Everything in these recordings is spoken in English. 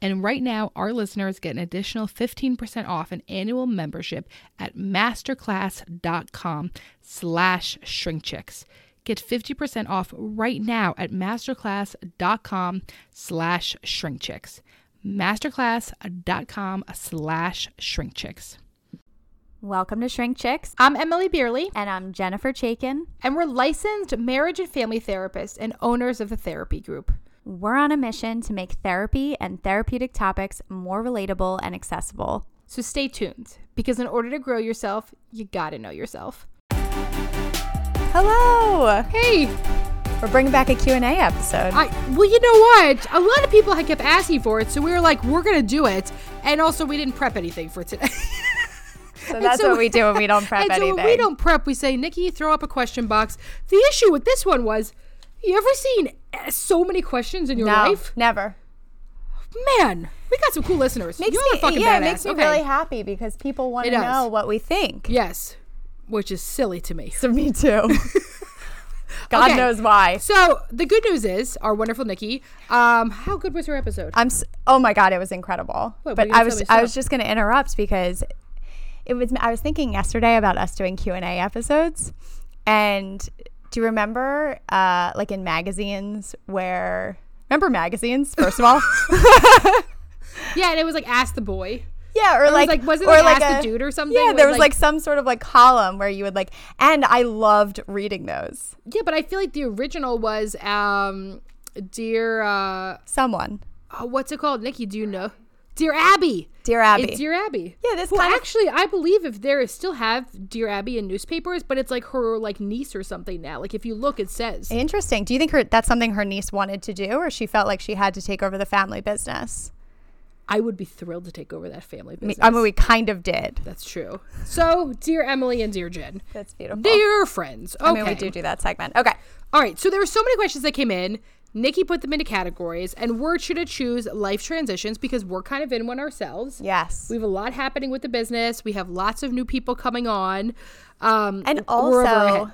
And right now, our listeners get an additional 15% off an annual membership at masterclass.com slash shrinkchicks. Get 50% off right now at masterclass.com slash shrinkchicks. Masterclass.com slash shrinkchicks. Welcome to ShrinkChicks. I'm Emmalee Bierly, And I'm Jennifer Chaikin. and we're licensed marriage and family therapists and owners of the therapy group. We're on a mission to make therapy and therapeutic topics more relatable and accessible. So stay tuned, because in order to grow yourself, you gotta know yourself. Hello! Hey, We're bringing back a Q&A episode. I well, you know what? A lot of people had kept asking for it, so we were like, we're gonna do it. And also, we didn't prep anything for today. so that's so- what we do when we don't prep and so when we don't prep, we say, Nikki, throw up a question box. The issue with this one was, you ever seen so many questions in your no, life? never. Man, we got some cool listeners. Makes you me, fucking yeah, badass. it makes me Okay. really happy because people want to know what we think. Yes, which is silly to me. So me too. God Okay. knows why. So the good news is, our wonderful Nikki. Um, how good was your episode? I'm s- oh my god, it was incredible. What but are you gonna I was? I was just going to interrupt because it was I was thinking yesterday about us doing Q&A episodes and do you remember uh like in magazines where remember magazines first of all? yeah, and it was like ask the boy. yeah, or, Or it was like like was it or like, like ask a- the dude or something? Yeah, there was like some sort of like column where you would like and I loved reading those. yeah, but I feel like the original was um, dear uh, Someone. oh, what's it called? Nikki, do you know? Dear Abby. Dear Abby. It's Dear Abby. Yeah, this Well, kind of- actually, I believe if there is still have Dear Abby in newspapers, but it's like her like niece or something now. Like if you look, it says. Interesting. Do you think her that's something her niece wanted to do or she felt like she had to take over the family business? I would be thrilled to take over that family business. I mean we kind of did. That's true. So, dear Emmalee and dear Jen, That's beautiful. dear friends. Okay. I mean, we do do that segment. Okay. All right. So there were so many questions that came in. Nikki put them into categories, and we're sure to choose life transitions because we're kind of in one ourselves. Yes. We have a lot happening with the business. We have lots of new people coming on. Um, And we're over our also,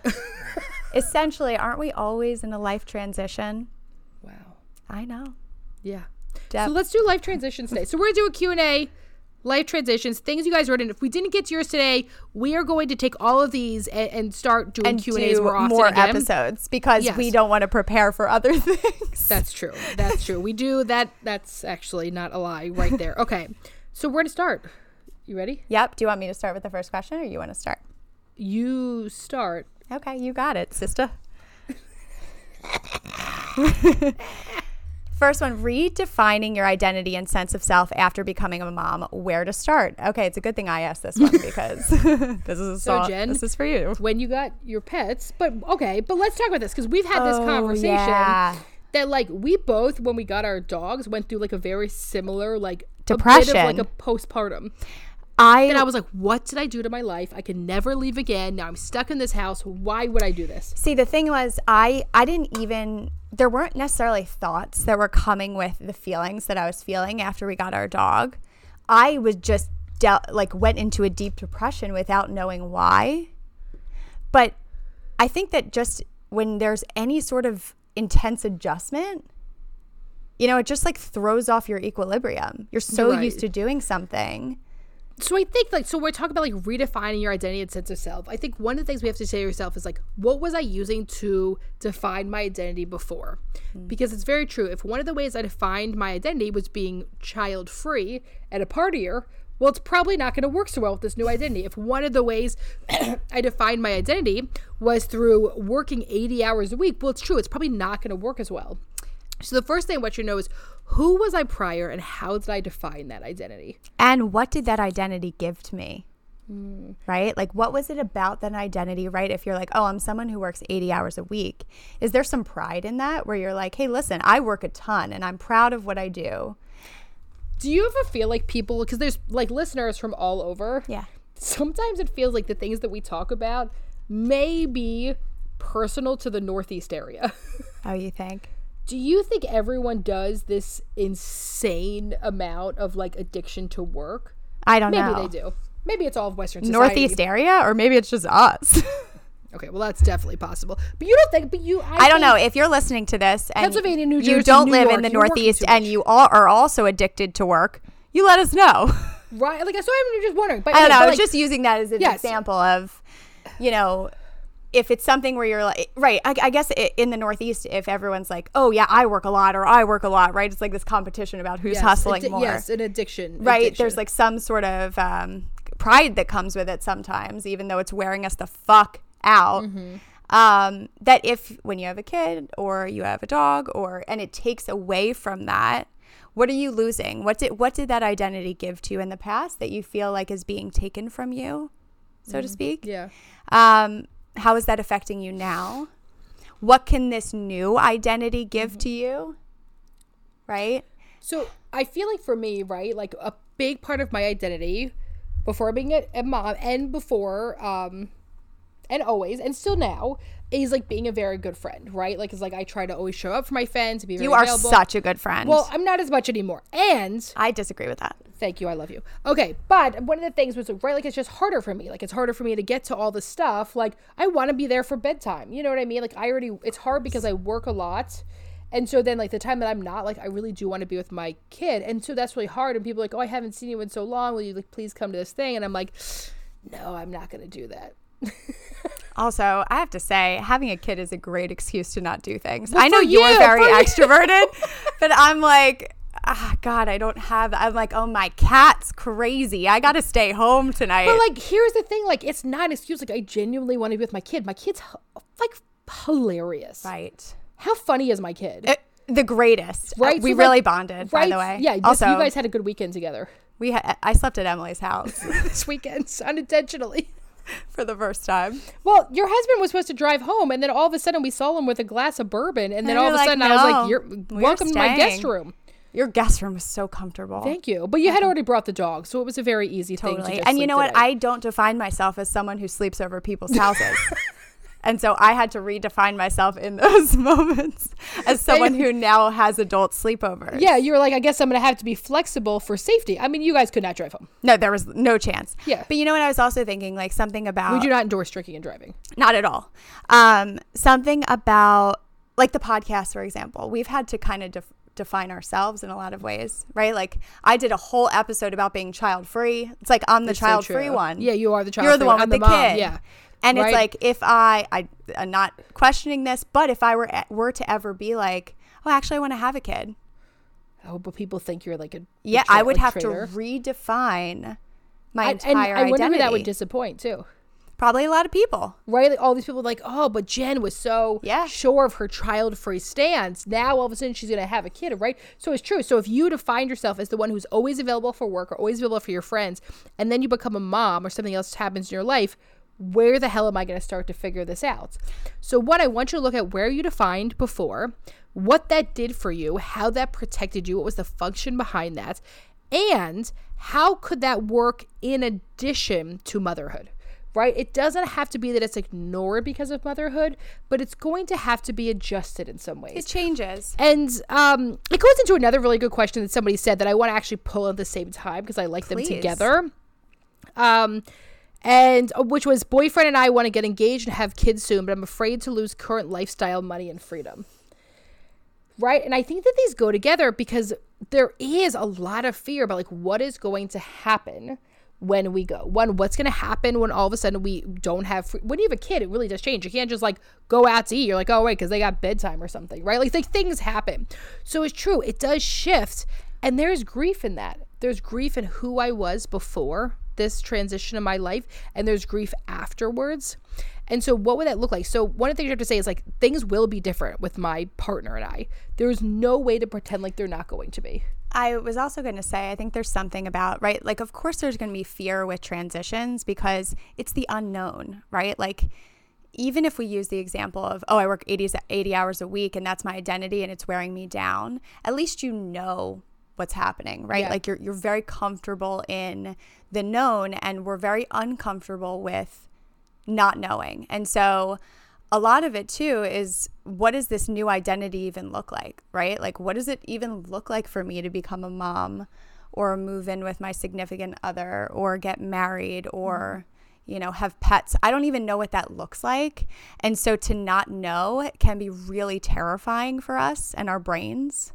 essentially, aren't we always in a life transition? wow. I know. Yeah. Dep- So let's do life transitions today. So we're gonna do a Q&A, life transitions, things you guys wrote in. If we didn't get to yours today, we are going to take all of these and, and start doing and Q&As do more often more again. episodes because we don't want to prepare for other things. That's true. That's true. We do that. That's actually not a lie right there. Okay. So where to start? You ready? yep. Do you want me to start with the first question or you want to start? You start. Okay, you got it, sister. First one, redefining your identity and sense of self after becoming a mom. Where to start? Okay, it's a good thing I asked this one because this is a So, song- Jen, this is for you. When you got your pets, but okay, but let's talk about this because we've had this Oh, conversation yeah. that like we both when we got our dogs went through like a very similar like Depression. of like a postpartum. I And I was like, what did I do to my life? I can never leave again. Now I'm stuck in this house. Why would I do this? See, the thing was, I I didn't even there weren't necessarily thoughts that were coming with the feelings that I was feeling after we got our dog. I was just dealt like went into a deep depression without knowing why. But I think that just when there's any sort of intense adjustment, you know, it just like throws off your equilibrium. You're so Right. used to doing something. So I think like so we're talking about like redefining your identity and sense of self. I think one of the things we have to say to yourself is like, what was I using to define my identity before? Hmm. Because it's very true. If one of the ways I defined my identity was being child free and a partier, well, it's probably not going to work so well with this new identity. If one of the ways I defined my identity was through working 80 hours a week, well, it's true. It's probably not going to work as well. So the first thing I want you to know is who was I prior and how did I define that identity? And what did that identity give to me? Right? Like, what was it about that identity, right? If you're like, oh, I'm someone who works 80 hours a week, is there some pride in that where you're like, hey, listen, I work a ton and I'm proud of what I do? Do you ever feel like people, because there's like listeners from all over, Yeah. sometimes it feels like the things that we talk about may be personal to the Northeast area. Oh, you think? Do you think everyone does this insane amount of like addiction to work? I don't Maybe know. Maybe they do. Maybe it's all of Western society. Northeast area, or maybe it's just us. Okay, well that's definitely possible. But you don't think? But you, I, I don't know if you're listening to this and Pennsylvania, New Jersey, you don't New live York, in the Northeast and you all are also addicted to work. You let us know. right? Like, so I'm just wondering. But I don't know. but, I was like, just using that as an Yes. example of, you know, if it's something where you're like, right, I, I guess i in the Northeast, if everyone's like, oh, yeah, I work a lot or I work a lot, right? It's like this competition about who's yes, hustling addi- more. Yes, an addiction. right? addiction. There's like some sort of um, pride that comes with it sometimes, even though it's wearing us the fuck out. Mm-hmm. Um, that if when you have a kid or you have a dog or and it takes away from that, what are you losing? What did what did that identity give to you in the past that you feel like is being taken from you, so to speak? Mm-hmm. yeah. Um, how is that affecting you now? What can this new identity give Mm-hmm. to you? Right? So I feel like for me, right, like a big part of my identity before being a, a mom and before, um, and always and still now is like being a very good friend, right? Like it's like I try to always show up for my friends be very You are available. such a good friend. well, I'm not as much anymore. And I disagree with that. Thank you, I love you. Okay, but one of the things was right, like it's just harder for me. Like it's harder for me to get to all the stuff. Like I want to be there for bedtime. You know what I mean? Like I already, it's hard because I work a lot. And so then, like the time that I'm not, like I really do want to be with my kid, and so that's really hard. And people are like, "Oh, I haven't seen you in so long. Will you like please come to this thing?" And I'm like, "No, I'm not gonna do that." Also, I have to say, having a kid is a great excuse to not do things. Well, I know for you're you, very extroverted, but I'm like, ah, God, I don't have. I'm like, oh, my cat's crazy. I got to stay home tonight. But like, here's the thing: like, it's not an excuse. Like, I genuinely want to be with my kid. My kid's like hilarious. right. How funny is my kid? Uh, the greatest. Right, Uh, we so, really like- bonded, right? by the way. Yeah. This, Also, you guys had a good weekend together we ha- I slept at Emmalee's house this weekend, unintentionally. for the first time. Well, your husband was supposed to drive home, and then all of a sudden we saw him with a glass of bourbon, and then And all of a like, sudden I was like, "You're welcome to my guest room." Your guest room was so comfortable. Thank you, but you had already brought the dog, so it was a very easy thing. To Totally. And you know what? I don't define myself as someone who sleeps over people's houses. and so I had to redefine myself in those moments as someone who now has adult sleepovers. yeah, you were like, I guess I'm gonna have to be flexible for safety. I mean, you guys could not drive home. No, there was no chance. Yeah. But you know what? I was also thinking like something about We do not endorse drinking and driving. not at all. Um, something about like the podcast, for example. We've had to kind of def- define ourselves in a lot of ways, right? Like I did a whole episode about being child free. It's like I'm the It's so child free one. Yeah, you are the child You're the one with the, the kid. yeah. And Right? it's like if I, I, I'm not questioning this, but if I were were to ever be like, oh, actually, I want to have a kid. Oh, but people think you're like a Yeah, betray- I would have traitor. to redefine my I- entire and I wonder identity. who that would disappoint too. Probably a lot of people. Right? Like all these people like, oh, but Jen was so Yeah. sure of her child free stance. Now all of a sudden she's gonna have a kid, right? So it's true. So if you define yourself as the one who's always available for work or always available for your friends, and then you become a mom or something else happens in your life, where the hell am I gonna start to figure this out? So what I want you to look at where you defined before, what that did for you, how that protected you, what was the function behind that, And how could that work in addition to motherhood? Right? It doesn't have to be that it's ignored because of motherhood, but it's going to have to be adjusted in some ways. It changes. And um, it goes into another really good question that somebody said that I want to actually pull at the same time because I like Please. them together. Um, and uh, which was boyfriend and I want to get engaged and have kids soon, but I'm afraid to lose current lifestyle, money, and freedom. Right? And I think that these go together because there is a lot of fear about like what is going to happen when we go. One, what's going to happen when all of a sudden we don't have free- when you have a kid, it really does change. You can't just like go out to eat. You're like, oh wait, because they got bedtime or something, right? Like like things happen. So it's true. It does shift, and there's grief in that. There's grief in who I was before this transition in my life, and there's grief afterwards. And so, what would that look like? So, one of the things you have to say is like things will be different with my partner and I. There's no way to pretend like they're not going to be. I was also going to say, I think there's something about, right? Like, of course, there's going to be fear with transitions because it's the unknown, right? Like, even if we use the example of, oh, I work 80, 80 hours a week and that's my identity and it's wearing me down, at least you know what's happening, right? Yeah. Like, you're, you're very comfortable in the known and we're very uncomfortable with not knowing. And so, a lot of it too is what does this new identity even look like, right? Like, what does it even look like for me to become a mom or move in with my significant other or get married or, mm-hmm. you know, have pets? I don't even know what that looks like. And so to not know can be really terrifying for us and our brains.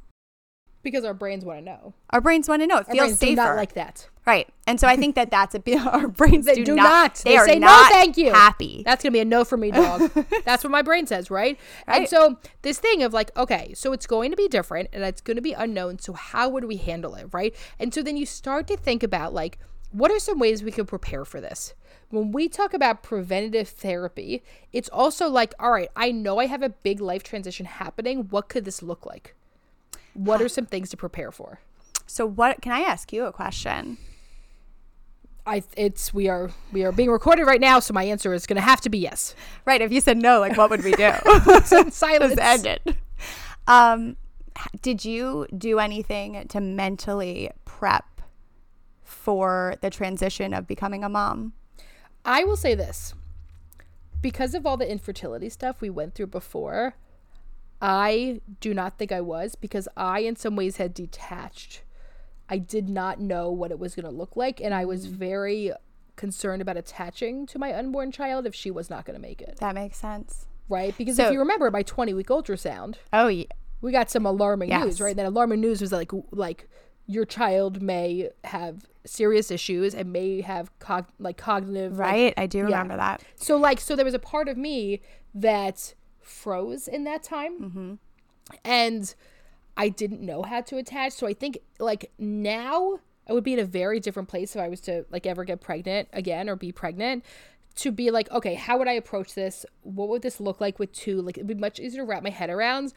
Because our brains want to know. Our brains want to know. It feels safer. not like that. Right. And so I think that that's a bit, our brains They do, do not, not. They, They are say, "No, thank you." happy. That's gonna be a no for me, dog. That's what my brain says, right? And so this thing of like, okay, so it's going to be different and it's going to be unknown. So how would we handle it, right? And so then you start to think about like, what are some ways we can prepare for this? When we talk about preventative therapy, it's also like, all right, I know I have a big life transition happening. What could this look like? What are some things to prepare for? So what can I ask you a question? I it's we are we are being recorded right now, so my answer is going to have to be yes. Right. If you said no, like what would we do? Silence. End it. Um, did you do anything to mentally prep for the transition of becoming a mom? I will say this because of all the infertility stuff we went through before, I do not think I was because I, in some ways, had detached. I did not know what it was going to look like, and I was mm. very concerned about attaching to my unborn child if she was not going to make it, That makes sense. right? Because So- if you remember my 20 week ultrasound, Oh, yeah. we got some alarming Yes. news, right? And that alarming news was like like your child may have serious issues and may have cog- like cognitive like, Right. I do remember that. so like so there was a part of me that froze in that time. Mm-hmm. And I didn't know how to attach. So I think like now I would be in a very different place if I was to like ever get pregnant again or be pregnant to be like, okay, how would I approach this? What would this look like with two? Like it'd be much easier to wrap my head around.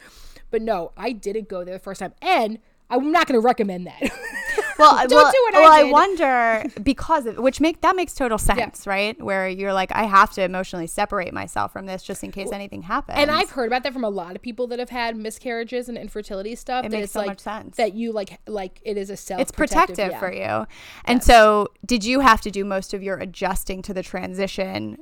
But no, I didn't go there the first time. And I'm not going to recommend that. Well, Don't well, do what I well, I did. wonder because of which make that makes total sense, right? Where you're like, I have to emotionally separate myself from this just in case anything happens. And I've heard about that from a lot of people that have had miscarriages and infertility stuff. It that makes it's so like, much sense. That you like, like it is a self. it's protective yeah. for you. And so, did you have to do most of your adjusting to the transition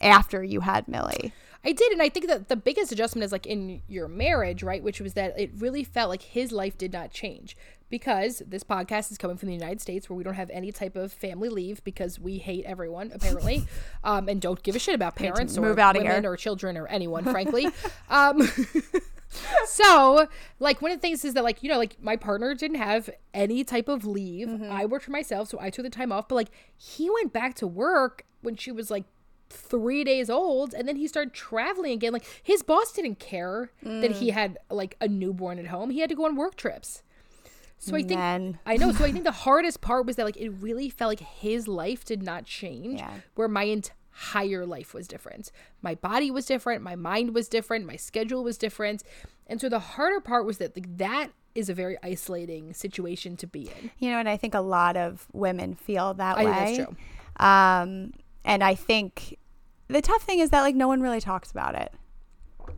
after you had Millie? I did, and I think that the biggest adjustment is like in your marriage, right? Which was that it really felt like his life did not change because this podcast is coming from the United States, where we don't have any type of family leave because we hate everyone apparently, um, and don't give a shit about parents or women or children or anyone, frankly. um, so like one of the things is that like you know like my partner didn't have any type of leave i worked for myself so i took the time off but like he went back to work when she was like three days old and then he started traveling again like his boss didn't care that he had like a newborn at home he had to go on work trips so i think i know so i think the hardest part was that like it really felt like his life did not change Yeah. where my entire life was different. My body was different, my mind was different, my schedule was different. And so the harder part was that like, that is a very isolating situation to be in. You know, and I think a lot of women feel that I way. that's true. Um, and I think the tough thing is that like no one really talks about it.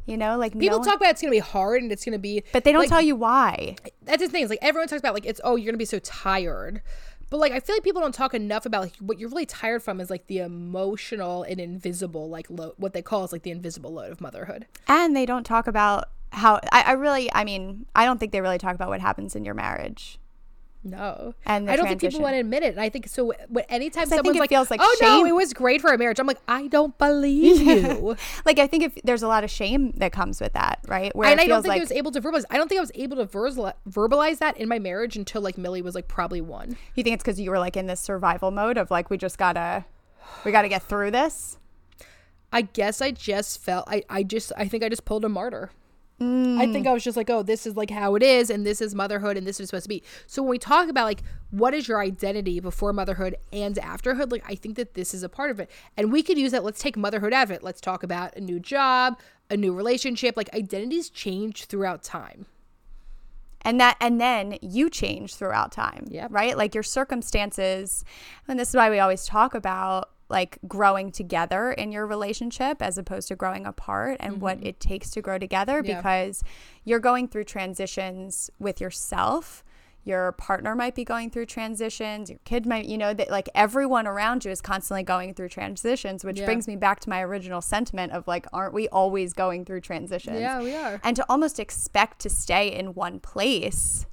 You know, like People no talk about it's going to be hard and it's going to be but they don't like, tell you why. that's the thing. It's like everyone talks about like it's oh you're gonna be so tired, but like I feel like people don't talk enough about like what you're really tired from is like the emotional and invisible like load what they call is like the invisible load of motherhood. And they don't talk about how I, I really I mean I don't think they really talk about what happens in your marriage. No, And I don't think people want to admit it. And I think so. When anytime someone's like, feels like "Oh no, it was great for our marriage," I'm like, I don't believe you. Like I think if there's a lot of shame that comes with that, right? Where and I don't think like I was able to verbalize. I don't think I was able to verbalize, verbalize that in my marriage until like Millie was like probably one. you think it's because you were like in this survival mode of like we just gotta we gotta get through this. I guess I just felt I I just I think I just pulled a martyr. I Mm. think I was just like, oh, this is like how it is, and this is motherhood, and this is supposed to be. So when we talk about like what is your identity before motherhood and afterhood, like I think that this is a part of it, and we could use that. Let's take motherhood out of it. Let's talk about a new job, a new relationship. Like identities change throughout time. and that and then you change throughout time Yeah, right like your circumstances and this is why we always talk about like growing together in your relationship as opposed to growing apart and what it takes to grow together Mm-hmm. Yeah. because you're going through transitions with yourself your partner might be going through transitions your kid might you know that like everyone around you is constantly going through transitions which Yeah. brings me back to my original sentiment of like aren't we always going through transitions Yeah, we are. and to almost expect to stay in one place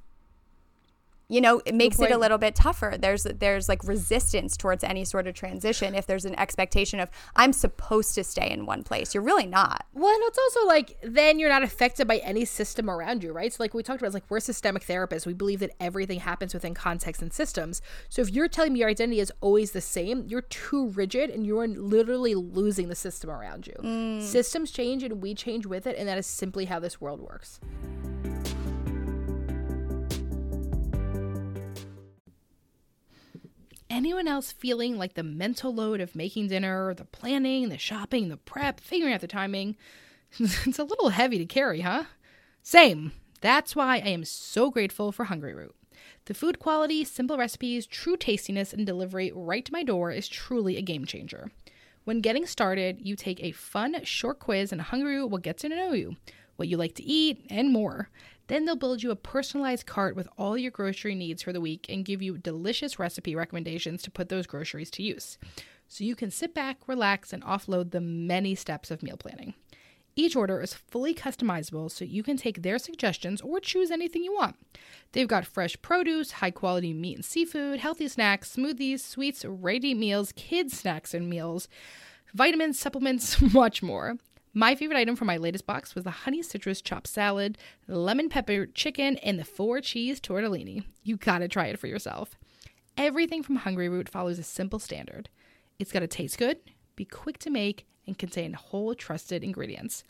you know it makes it a little bit tougher there's there's like resistance towards any sort of transition if there's an expectation of i'm supposed to stay in one place you're really not Well, and it's also like then you're not affected by any system around you, right? So like we talked about, it's like we're systemic therapists. We believe that everything happens within context and systems. So if you're telling me your identity is always the same, you're too rigid and you're literally losing the system around you. Mm. Systems change and we change with it, and that is simply how this world works. Anyone else feeling like the mental load of making dinner, the planning, the shopping, the prep, figuring out the timing? it's a little heavy to carry, huh? Same. That's why I am so grateful for Hungryroot. The food quality, simple recipes, true tastiness, and delivery right to my door is truly a game changer. When getting started, you take a fun, short quiz, and Hungryroot will get to know you, what you like to eat, and more. Then they'll build you a personalized cart with all your grocery needs for the week and give you delicious recipe recommendations to put those groceries to use. So you can sit back, relax, and offload the many steps of meal planning. Each order is fully customizable so you can take their suggestions or choose anything you want. They've got fresh produce, high quality meat and seafood, healthy snacks, smoothies, sweets, ready meals, kids' snacks and meals, vitamins, supplements, much more. My favorite item from my latest box was the honey citrus chopped salad, lemon pepper chicken, and the four cheese tortellini. You gotta try it for yourself. Everything from Hungryroot follows a simple standard. It's gotta taste good, be quick to make, and contain whole trusted ingredients.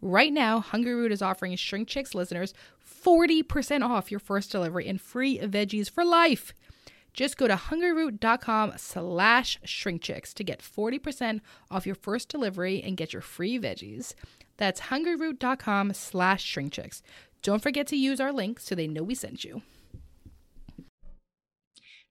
Right now, Hungryroot is offering ShrinkChicks listeners 40% off your first delivery and free veggies for life. Just go to hungryroot.com slash shrinkchicks to get 40% off your first delivery and get your free veggies. That's hungryroot.com slash shrinkchicks. Don't forget to use our link so they know we sent you.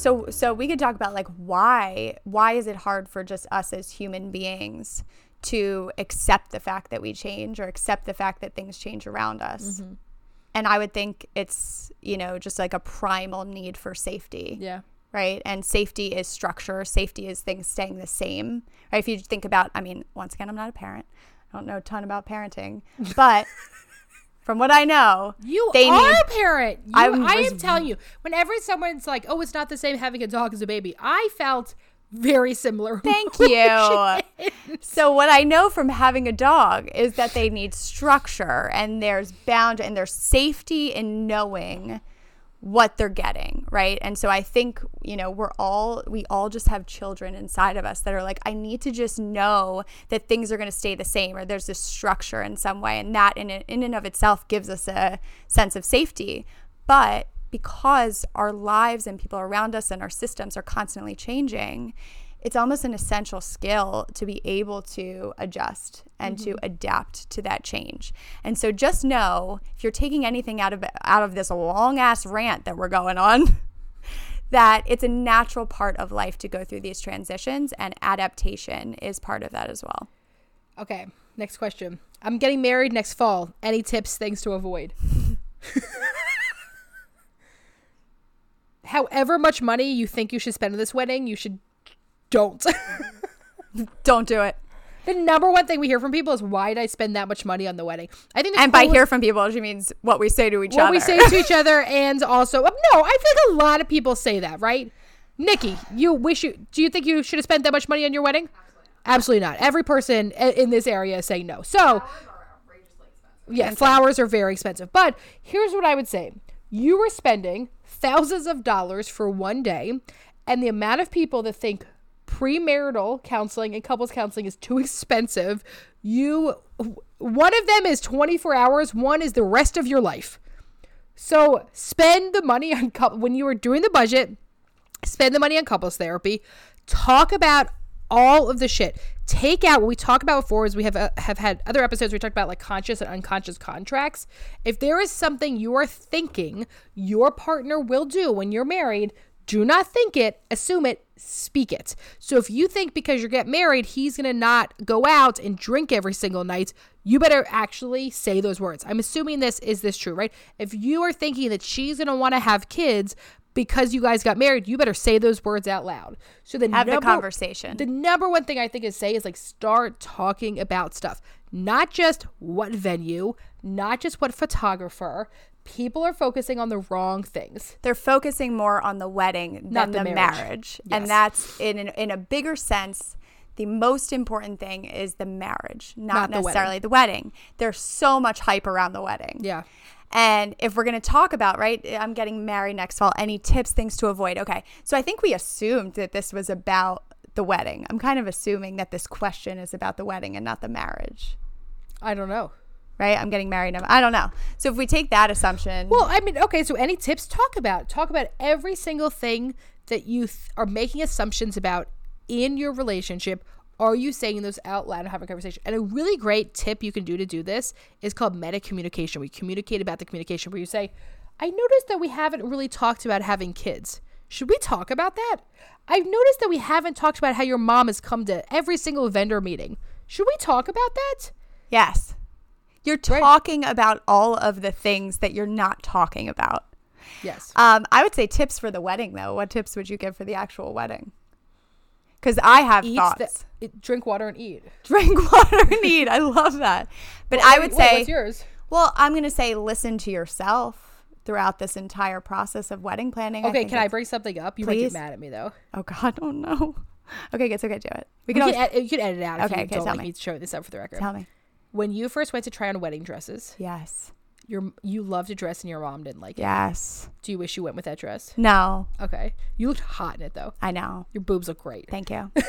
So so we could talk about like why why is it hard for just us as human beings to accept the fact that we change or accept the fact that things change around us. Mm-hmm. And I would think it's, you know, just like a primal need for safety. Yeah. Right. And safety is structure. Safety is things staying the same. Right. If you think about, I mean, once again, I'm not a parent. I don't know a ton about parenting, but from what I know, You they are need- a parent. You, I I, am telling you, whenever someone's like, "Oh, it's not the same having a dog as a baby," I felt very similar. Thank you. so what I know from having a dog is that they need structure and there's bound and there's safety in knowing what they're getting, right? And so I think, you know, we're all we all just have children inside of us that are like I need to just know that things are going to stay the same or there's this structure in some way and that in in and of itself gives us a sense of safety. But because our lives and people around us and our systems are constantly changing, it's almost an essential skill to be able to adjust and to mm-hmm. adapt to that change. And so just know if you're taking anything out of out of this long ass rant that we're going on, that it's a natural part of life to go through these transitions and adaptation is part of that as well. Okay, next question. I'm getting married next fall. Any tips, things to avoid? However much money you think you should spend on this wedding, you should don't. Don't do it. the number one thing we hear from people is why did I spend that much money on the wedding? I think And by hear from people, she means what we say to each what other. What we say to each other and also uh, no i think a lot of people say that right? Nikki you wish you do you think you should have spent that much money on your wedding? Absolutely. Not. Every person in this area is saying no. So yeah flowers are very expensive. But here's what i would say. You were spending thousands of dollars for one day and the amount of people that think premarital counseling and couples counseling is too expensive you one of them is 24 hours one is the rest of your life so spend the money on when you are doing the budget. Spend the money on couples therapy. Talk about all of the shit. Take out what we talk about before is we have uh, have had other episodes where we talked about like conscious and unconscious contracts. If there is something you are thinking your partner will do when you're married, do not think it, assume it, speak it. So if you think because you get married, he's gonna not go out and drink every single night, you better actually say those words. I'm assuming this is this true, right? If you are thinking that she's gonna want to have kids because you guys got married, you better say those words out loud. So the Have the conversation. The number one thing I think is say is like start talking about stuff, not just what venue, not just what photographer. People are focusing on the wrong things. they're focusing more on the wedding Not than the the, marriage. marriage, Yes. and that's in an, in a bigger sense. The most important thing is the marriage, not, Not the wedding. necessarily the wedding. There's so much hype around the wedding. Yeah. And if we're going to talk about, right, I'm getting married next fall, any tips, things to avoid? Okay. So I think we assumed that this was about the wedding. I'm kind of assuming that this question is about the wedding and not the marriage, I don't know. Right? I'm getting married. now. I don't know. So if we take that assumption, Well, I mean, okay, so any tips? Talk about talk about every single thing that you th- are making assumptions about in your relationship. Are you saying those out loud and having a conversation? And a really great tip you can do to do this is called meta communication. We communicate about the communication where you say, I noticed that we haven't really talked about having kids. Should we talk about that? I've noticed that we haven't talked about how your mom has come to every single vendor meeting. Should we talk about that? Yes. You're talking about all of the things that you're not talking about. Yes. Um, I would say tips for the wedding, though. What tips would you give for the actual wedding? Because I have Eat thoughts. the, it, drink water and eat. Drink water and eat. I love that. But Well, I would wait, say, what's yours? well, I'm going to say listen to yourself throughout this entire process of wedding planning. Okay, think can I bring something up? You might Please. get mad at me though. Oh, God. Oh, no. Okay, it's okay. Do it. We You can always ed- you can edit it out if Okay, you okay, don't tell like me. me showing this up for the record. tell me. When you first went to try on wedding dresses, Yes. your you loved a dress and your mom didn't like it. Yes. Do you wish you went with that dress? No, Okay. You looked hot in it though. I know. Your boobs look great. Thank you.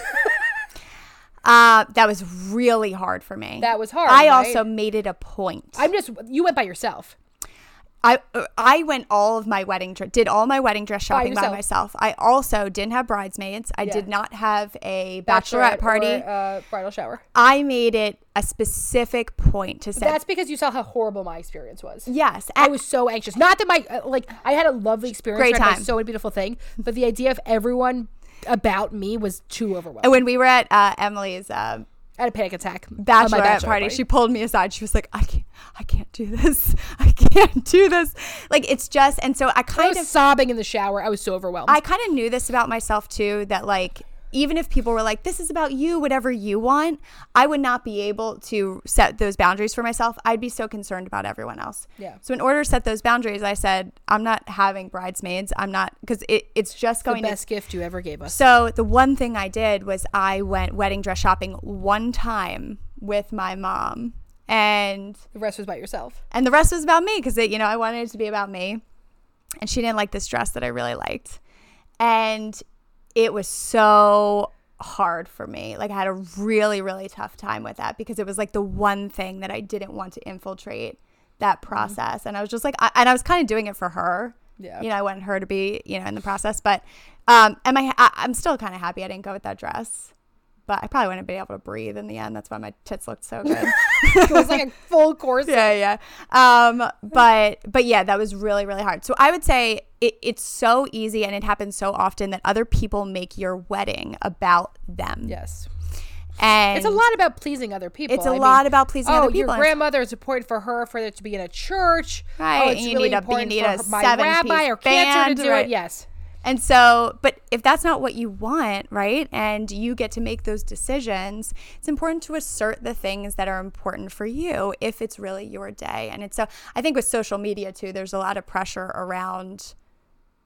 uh, that was really hard for me. That was hard. I right? also made it a point. I'm just you went by yourself. I uh, I went all of my wedding did all my wedding dress shopping by yourself. myself. I also didn't have bridesmaids. I Yeah. did not have a bachelorette, party. or, uh, bridal shower. I made it a specific point to say That's because you saw how horrible my experience was. yes. I was so anxious. Not that my uh, like I had a lovely experience. Great right? It was time. So many beautiful thing, but the idea of everyone about me was too overwhelming. when we were at uh, Emmalee's um, I had a panic attack. my bachelorette, party, she pulled me aside. She was like, "I can't, I can't do this. I can't do this." Like it's just, and so I I kind was of, sobbing in the shower. I was so overwhelmed. I kind of knew this about myself too. That like, even if people were like, "This is about you, whatever you want," I would not be able to set those boundaries for myself. I'd be so concerned about everyone else. Yeah. So in order to set those boundaries, I said, "I'm not having bridesmaids. I'm not because it, it's just going to the best gift you ever gave us. So the one thing I did was I went wedding dress shopping one time with my mom, and The rest was about yourself. and the rest was about me because you know I wanted it to be about me. And she didn't like this dress that I really liked, and it was so hard for me. Like I had a really really tough time with that because it was like the one thing that I didn't want to infiltrate that process, and I was just like, I, and I was kind of doing it for her. Yeah. You know, I wanted her to be, you know, in the process. But um, am I I'm still kind of happy I didn't go with that dress. But I probably wouldn't have been able to breathe in the end. That's why my tits looked so good. it was like a full course. yeah, yeah. Um, but but yeah, that was really really hard. So I would say it, it's so easy and it happens so often that other people make your wedding about them. Yes. and It's a lot about pleasing other people. It's a I mean, lot about pleasing oh, other people. your grandmother is important for her for it to be in a church. Right, Oh, and it's you really need a- you important need for a my rabbi or band, to do right. it. Yes. And so, but if that's not what you want, right, and you get to make those decisions, it's important to assert the things that are important for you if it's really your day. And it's so, I think with social media too, there's a lot of pressure around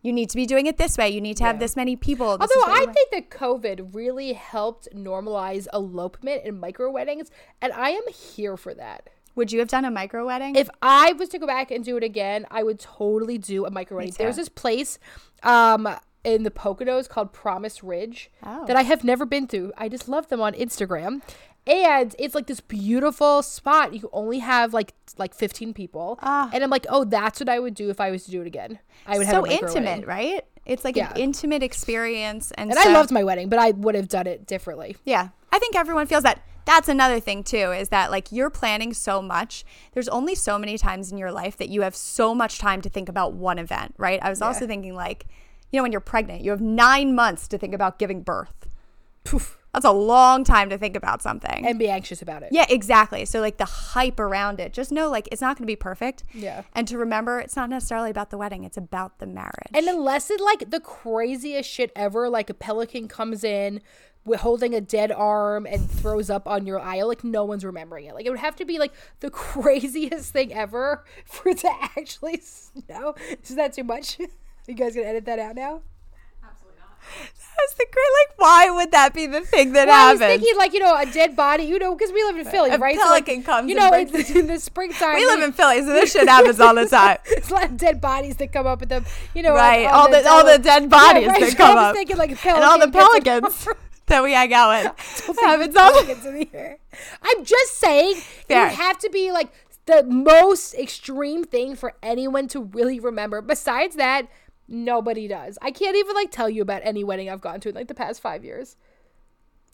you need to be doing it this way, you need to have Yeah. this many people. this is Although I think that COVID really helped normalize elopement and micro weddings, and I am here for that. Would you have done a micro wedding? If I was to go back and do it again, I would totally do a micro wedding. There's this place um, in the Poconos called Promise Ridge Oh. that I have never been to. I just love them on Instagram. And it's like this beautiful spot. You only have like like 15 people. Ah. And I'm like, oh, that's what I would do if I was to do it again. I would have so intimate, wedding. right? It's like Yeah. an intimate experience, and, And so- I loved my wedding, but I would have done it differently. Yeah. I think everyone feels that. That's another thing too is that like you're planning so much. There's only so many times in your life that you have so much time to think about one event, right? I was also thinking like, you know, when you're pregnant, you have 9 months to think about giving birth. Poof. That's a long time to think about something. And be anxious about it. yeah, exactly. So like the hype around it, just know like it's not going to be perfect. Yeah. And to remember it's not necessarily about the wedding, it's about the marriage. And unless it like the craziest shit ever, like a pelican comes in holding a dead arm and throws up on your aisle, like no one's remembering it. Like it would have to be like the craziest thing ever for it to actually snow. Is that too much? you guys gonna edit that out now? Absolutely not. That's the great like why would that be the thing that Well, I was happens? thinking like you know a dead body, you know, because we live in Philly, A right? pelican like, comes you know, brings it's in the springtime. we live in Philly, so this shit happens all the time. It's a lot of dead bodies that come up with them, you know. right, on- all on the all the dead bodies right, that so come I was up, thinking like a and all the pelican gets pelicans car. That we hang out with. think happens all the- the air. I'm just saying Fair. it would have to be like the most extreme thing for anyone to really remember. Besides that, nobody does. I can't even like tell you about any wedding I've gone to in like the past five years.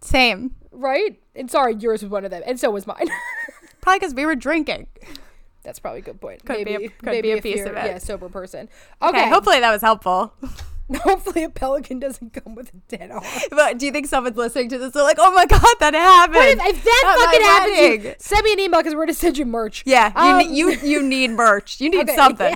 Same, Right? And sorry, yours was one of them, and so was mine. probably because we were drinking. That's probably a good point. Could be a- could maybe be a piece of it. Yeah, sober person. Okay, Okay. hopefully that was helpful. hopefully a pelican doesn't come with a dead arm. But do you think someone's listening to this? They're like, "Oh my god, that happened." What if, if that At fucking happens, send me an email because we're gonna send you merch. Yeah, you, Um, ne- you you need merch. You need okay, something. yeah.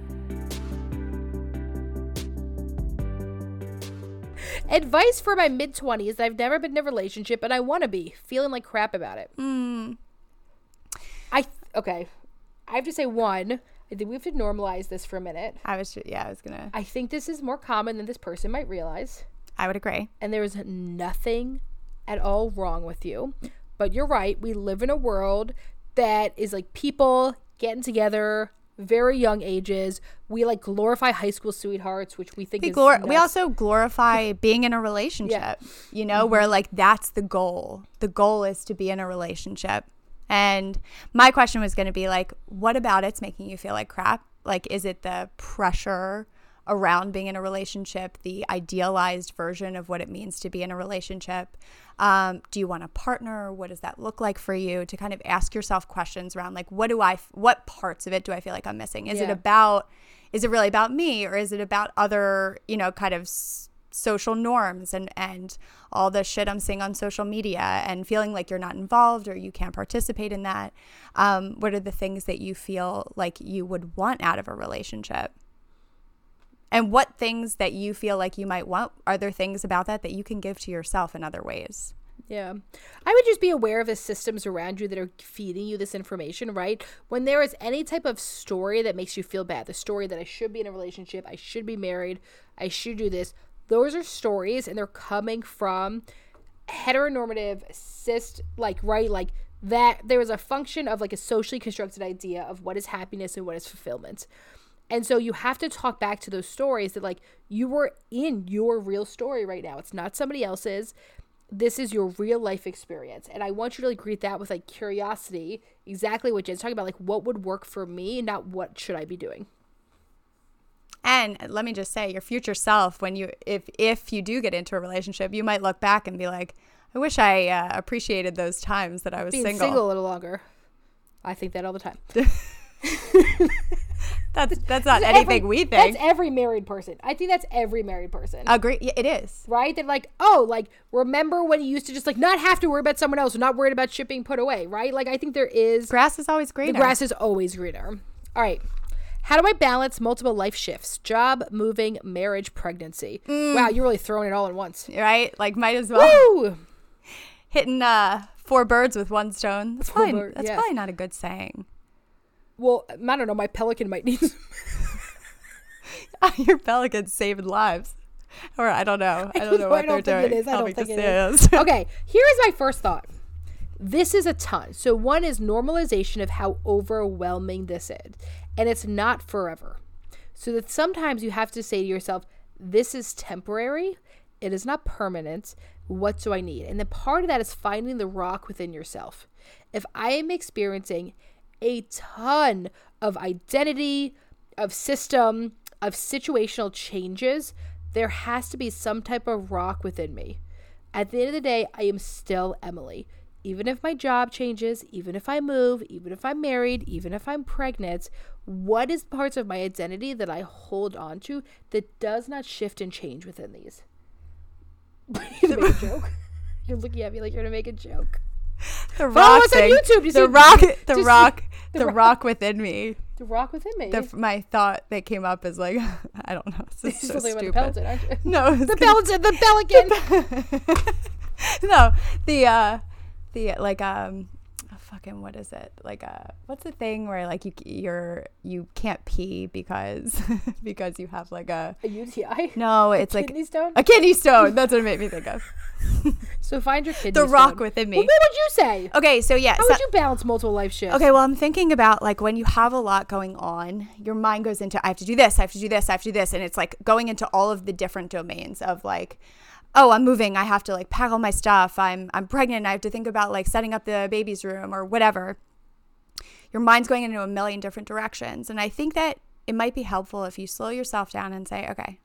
Advice for my mid 20s. I've never been in a relationship and I want to be, feeling like crap about it. Mm. I, okay. I have to say one, I think we have to normalize this for a minute. I was, yeah, I was gonna. I think this is more common than this person might realize. I would agree. And there is nothing at all wrong with you. But you're right. We live in a world that is like people getting together, very young ages. We like glorify high school sweethearts, which we think We, is glor- we also glorify being in a relationship, you know, where mm-hmm. like that's the goal. The goal is to be in a relationship. And my question was going to be like, what about it's making you feel like crap? Like, is it the pressure around being in a relationship, the idealized version of what it means to be in a relationship? Um, do you want a partner? What does that look like for you? To kind of ask yourself questions around like, what do I, what parts of it do I feel like I'm missing? Is it about, is it really about me or is it about other, you know, kind of s- social norms and and all the shit I'm seeing on social media and feeling like you're not involved or you can't participate in that. Um, what are the things that you feel like you would want out of a relationship? And what things that you feel like you might want are there things about that that you can give to yourself in other ways? Yeah. I would just be aware of the systems around you that are feeding you this information, right? When there is any type of story that makes you feel bad, the story that I should be in a relationship, I should be married, I should do this, those are stories and they're coming from heteronormative, cis, like, right? Like, that there is a function of like a socially constructed idea of what is happiness and what is fulfillment. And so you have to talk back to those stories that like you were in your real story right now. It's not somebody else's. This is your real life experience. And I want you to like greet that with like curiosity, exactly what Jen's talking about, like what would work for me, not what should I be doing. And let me just say, your future self, when you if if you do get into a relationship, you might look back and be like, I wish I uh, appreciated those times that I was Being single. single a little longer. I think that all the time. That's that's not That's anything every- we think. That's every married person. I think that's every married person. Agree. Yeah, it is. right? They're like, oh, like remember when you used to just like not have to worry about someone else, not worried about shipping put away, right? Like I think there is Grass is always greener. the grass is always greener. All right. How do I balance multiple life shifts? Job, moving, marriage, pregnancy. Wow, you're really throwing it all in once. Right? Like might as well Woo! hitting uh four birds with one stone. That's Four probably bird- that's yes. probably not a good saying. Well, um, I don't know. My pelican might need. Some- ah, Your pelican's saving lives. Or I don't know. I don't know I what don't they're think doing. is. I don't think it is. snails. okay, here is my first thought. This is a ton. So one is normalization of how overwhelming this is, and it's not forever. So that sometimes you have to say to yourself, "This is temporary. It is not permanent. What do I need?" And then part of that is finding the rock within yourself. If I am experiencing a ton of identity, of system, of situational changes, there has to be some type of rock within me. At the end of the day, I am still Emmalee. Even if my job changes, even if I move, even if I'm married, even if I'm pregnant, what is parts of my identity that I hold on to that does not shift and change within these? You're make a joke. You're looking at me like you're gonna make a joke. The Follow rock us on. YouTube. You The see- rock. The just- rock. the The rock. rock within me. The rock within me. The, my thought that came up is like, I don't know. This is so the stupid. pelican, aren't you? No, The pelican. The pelican. no, the uh, the like um, fucking what is it? Like a what's the thing where like you you're you can't pee because because you have like a A UTI. no, it's like kidney stone. a kidney stone. That's what it made me think of. So find your kidney The rock within me. Well, what would you say? Okay, so yeah, How so- would you balance multiple life shifts? Okay, well, I'm thinking about like when you have a lot going on, your mind goes into I have to do this, I have to do this, I have to do this, and it's like going into all of the different domains of like, oh, I'm moving, I have to like pack all my stuff. I'm I'm pregnant, I have to think about like setting up the baby's room or whatever. Your mind's going into a million different directions, and I think that it might be helpful if you slow yourself down and say, okay,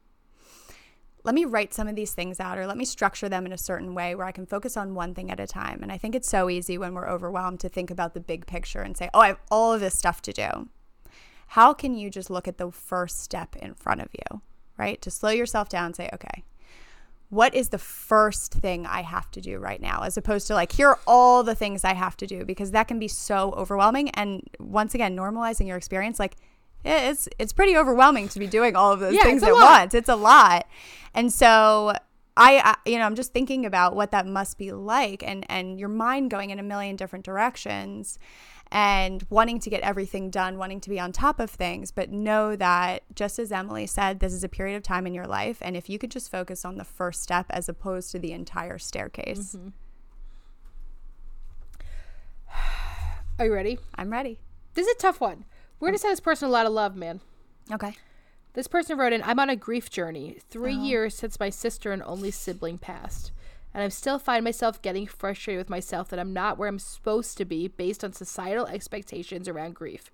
let me write some of these things out or let me structure them in a certain way where I can focus on one thing at a time. And I think it's so easy when we're overwhelmed to think about the big picture and say, oh, I have all of this stuff to do. How can you just look at the first step in front of you, right? To slow yourself down and say, okay, what is the first thing I have to do right now? As opposed to like, here are all the things I have to do, because that can be so overwhelming. And once again, normalizing your experience, like, it's it's pretty overwhelming to be doing all of those Yeah, things at lot. once. It's a lot, and so I, I, you know, I'm just thinking about what that must be like, and and your mind going in a million different directions, and wanting to get everything done, wanting to be on top of things, but know that just as Emmalee said, this is a period of time in your life, and if you could just focus on the first step as opposed to the entire staircase, Mm-hmm. Are you ready? I'm ready. This is a tough one. We're gonna send this person a lot of love, man. Okay. This person wrote in, I'm on a grief journey. Three Uh-huh. years since my sister and only sibling passed. And I still find myself getting frustrated with myself that I'm not where I'm supposed to be based on societal expectations around grief.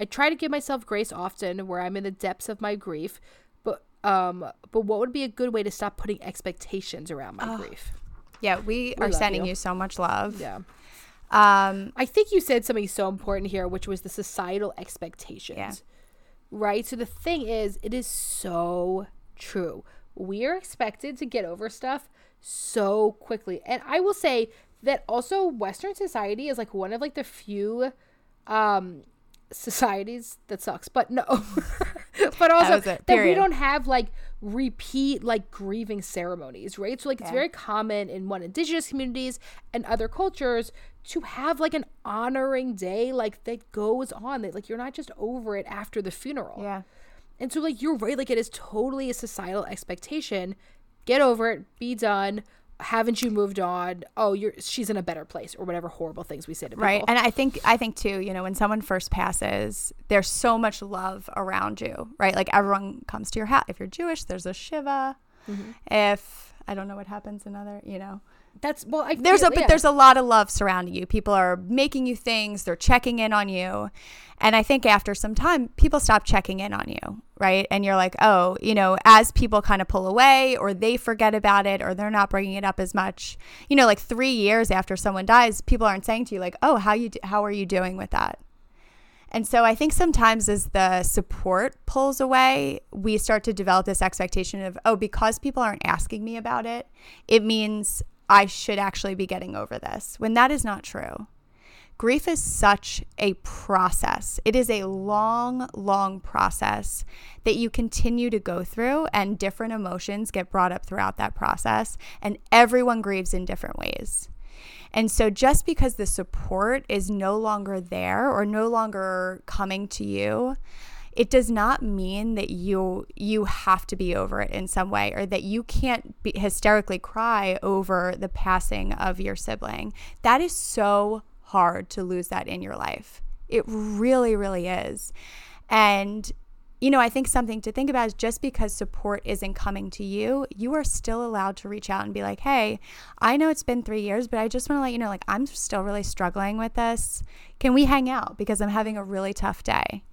I try to give myself grace often where I'm in the depths of my grief, but um but what would be a good way to stop putting expectations around my grief? Yeah, we, are sending you. you so much love. Yeah. Um, I think you said something so important here, which was the societal expectations. Yeah. Right? So the thing is, it is so true. We are expected to get over stuff so quickly. And I will say that also Western society is like one of like the few um societies that sucks. But no. but also it, that we don't have like repeat like grieving ceremonies, right? So like it's Yeah. very common in one indigenous communities and other cultures to have like an honoring day like that goes on that like you're not just over it after the funeral. yeah. And so like you're right, like it is totally a societal expectation. Get over it, be done. Haven't you moved on? Oh, you're she's in a better place or whatever horrible things we say to people. right and i think i think too you know when someone first passes there's so much love around you right like everyone comes to your house if you're jewish there's a shiva Mm-hmm. if i don't know what happens in other you know That's well I there's a feel- but yeah. there's a lot of love surrounding you. People are making you things. They're checking in on you. And i think after some time people stop checking in on you right? And you're like oh you know as people kind of pull away or they forget about it or they're not bringing it up as much you know like 3 years after someone dies people aren't saying to you like oh how you how are you doing with that? And so I think sometimes as the support pulls away, we start to develop this expectation of, oh, because people aren't asking me about it, it means I should actually be getting over this, when that is not true. grief is such a process. It is a long, long process that you continue to go through, and different emotions get brought up throughout that process, and everyone grieves in different ways. And so, just because the support is no longer there or no longer coming to you, it does not mean that you you have to be over it in some way or that you can't be hysterically cry over the passing of your sibling. That is so hard to lose that in your life. It really really is. And you know, I think something to think about is just because support isn't coming to you, you are still allowed to reach out and be like, hey, I know it's been three years, but I just want to let you know, like, I'm still really struggling with this. Can we hang out? Because I'm having a really tough day.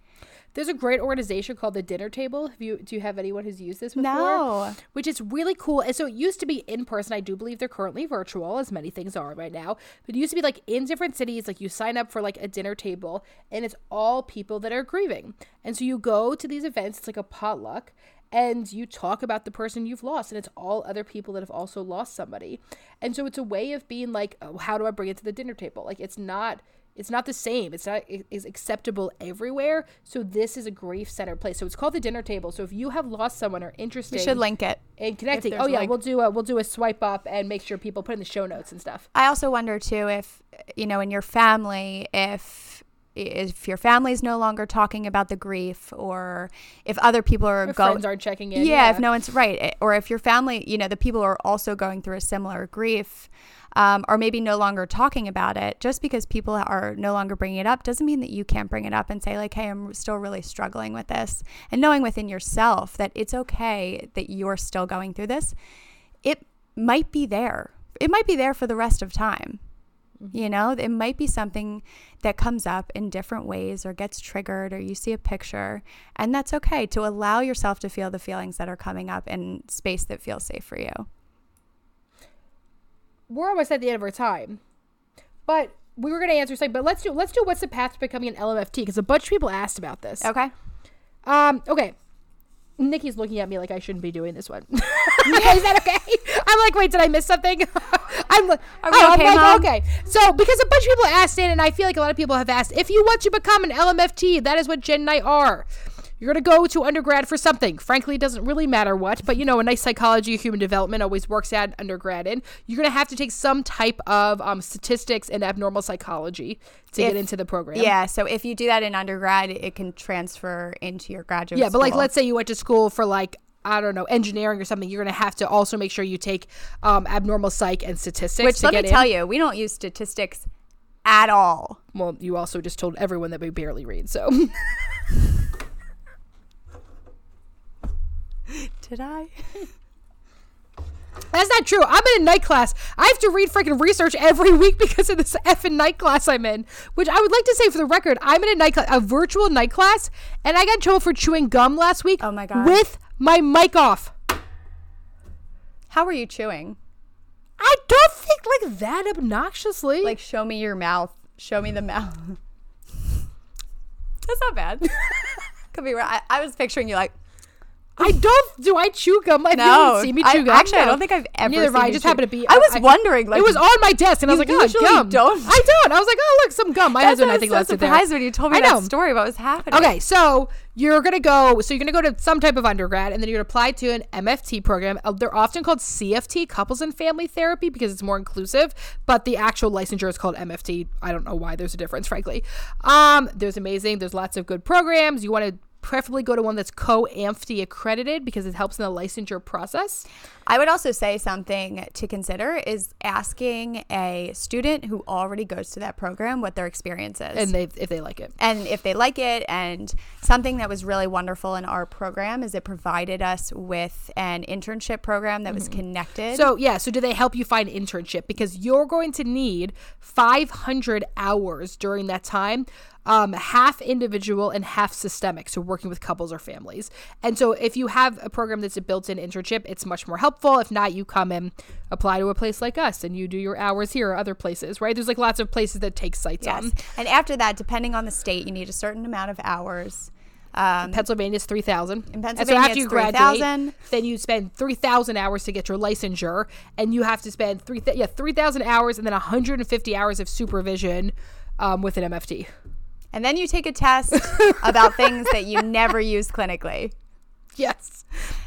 There's a great organization called the Dinner Table. Have you do you have anyone who's used this before? No. Which is really cool. And so it used to be in person. I do believe they're currently virtual, as many things are right now. But it used to be like in different cities, like you sign up for like a dinner table and it's all people that are grieving. And so you go to these events, it's like a potluck, and you talk about the person you've lost and it's all other people that have also lost somebody and so it's a way of being like oh, how do i bring it to the dinner table like it's not it's not the same. It's not is acceptable everywhere. So this is a grief center place. So it's called the dinner table. So if you have lost someone or interested, We should link it. in connecting. Oh yeah, we'll do a we'll do a swipe up and make sure people put in the show notes and stuff. I also wonder too if you know in your family if if your family's no longer talking about the grief or if other people are going friends aren't checking in. yeah, if no one's right or if your family you know the people are also going through a similar grief um, or maybe no longer talking about it just because people are no longer bringing it up doesn't mean that you can't bring it up and say like hey i'm still really struggling with this and knowing within yourself that it's okay that you're still going through this it might be there it might be there for the rest of time you know, it might be something that comes up in different ways or gets triggered or you see a picture. And that's okay to allow yourself to feel the feelings that are coming up in space that feels safe for you. We're almost at the end of our time, but we were gonna answer something. But let's do let's do what's the path to becoming an LMFT because a bunch of people asked about this. Okay. Um. Okay. Nikki's looking at me like I shouldn't be doing this one. is that okay? I'm like, wait, did I miss something? I'm Are oh, okay, I'm like, okay. So because a bunch of people asked in, and I feel like a lot of people have asked, if you want to become an LMFT, that is what Jen and I are. You're gonna go to undergrad for something. Frankly, it doesn't really matter what, but you know, a nice psychology of human development always works at undergrad in. You're gonna have to take some type of um, statistics and abnormal psychology to If- get into the program. Yeah. So if you do that in undergrad, it can transfer into your graduate Yeah, but like let's say you went to school for like I don't know engineering or something. You're gonna have to also make sure you take um, abnormal psych and statistics. Which to let me get tell you, we don't use statistics at all. Well, you also just told everyone that we barely read. So Did I? that's not true. I'm in a night class. I have to read freaking research every week because of this effing night class I'm in. Which I would like to say for the record, I'm in a night class, a virtual night class, and I got in trouble for chewing gum last week. Oh my God. With my mic off. How were you chewing? I don't think like that obnoxiously. Like, show me your mouth. Show me the mouth. That's not bad. Could be right. I, I was picturing you like, I don't. Do I chew gum? You No, seen me chew gum? actually, I don't think I've ever Neither have seen I. just chew- happened to be. I was wondering, like, it was on my desk, and I was like, "Oh, gum." don't. I don't. I was like, "Oh, look, some gum." My That's husband, I I think, was left so it there. surprised when you told me I know. that story. What was happening? Okay, so you're gonna go. So you're gonna go to some type of undergrad, and then you're gonna apply to an MFT program. Uh, They're often called CFT, couples and family therapy, because it's more inclusive. But the actual licensure is called MFT. I don't know why there's a difference, frankly. Um, there's amazing. There's lots of good programs. You want to preferably go to one that's COAMFTE accredited because it helps in the licensure process. I would also say something to consider is asking a student who already goes to that program what their experience is. and they if they like it. and if they like it and something that was really wonderful in our program is it provided us with an internship program that was connected Mm-hmm. So yeah, so do they help you find internship because you're going to need 500 hours during that time, um, half individual and half systemic, so working with couples or families. And so if you have a program that's a built-in internship, it's much more helpful. If not, you come and apply to a place like us and you do your hours here or other places, right? There's like lots of places that take sites yes on. and after that depending on the state you need a certain amount of hours um, Pennsylvania is 3,000. In And Pennsylvania, after you graduate, 3,000. then you spend 3,000 hours to get your licensure, and you have to spend three th- yeah 3,000 hours and then 150 hours of supervision um, with an MFT. And then you take a test about things that you never use clinically. Yes.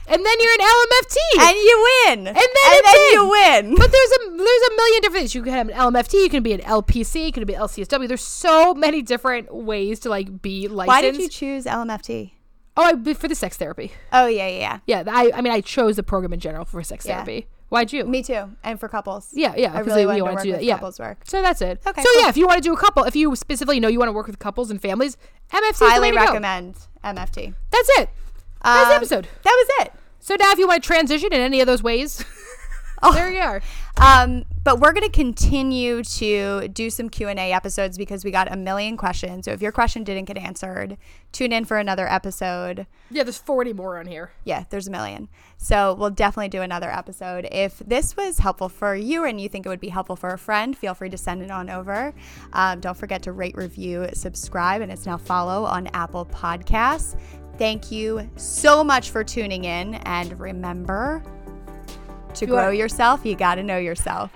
And then you're an LMFT. And you win. And then and then you win. but there's a there's a million different things. You can have an LMFT, you can be an LPC, you can be an LCSW. There's so many different ways to like be licensed. Why did you choose LMFT? Oh, I, for the sex therapy. Oh yeah, yeah, yeah. Yeah, I I mean I chose the program in general for sex Yeah. therapy. Why'd you? Me too. And for couples. Yeah, yeah. I really want to work do that. Yeah. couples work. So that's it. Okay, So cool. yeah, if you want to do a couple, if you specifically know you want to work with couples and families, MFT is the Highly way to go. recommend MFT. That's it. That's the Um, episode. That was it. So now, if you want to transition in any of those ways, Oh. there you are. Um, but we're going to continue to do some Q&A episodes because we got a million questions. So if your question didn't get answered, tune in for another episode. Yeah, there's 40 more on here. Yeah, there's a million. So we'll definitely do another episode. If this was helpful for you and you think it would be helpful for a friend, feel free to send it on over. Um, don't forget to rate, review, subscribe, and it's now follow on Apple Podcasts. Thank you so much for tuning in. And remember, to grow yourself, you got to know yourself.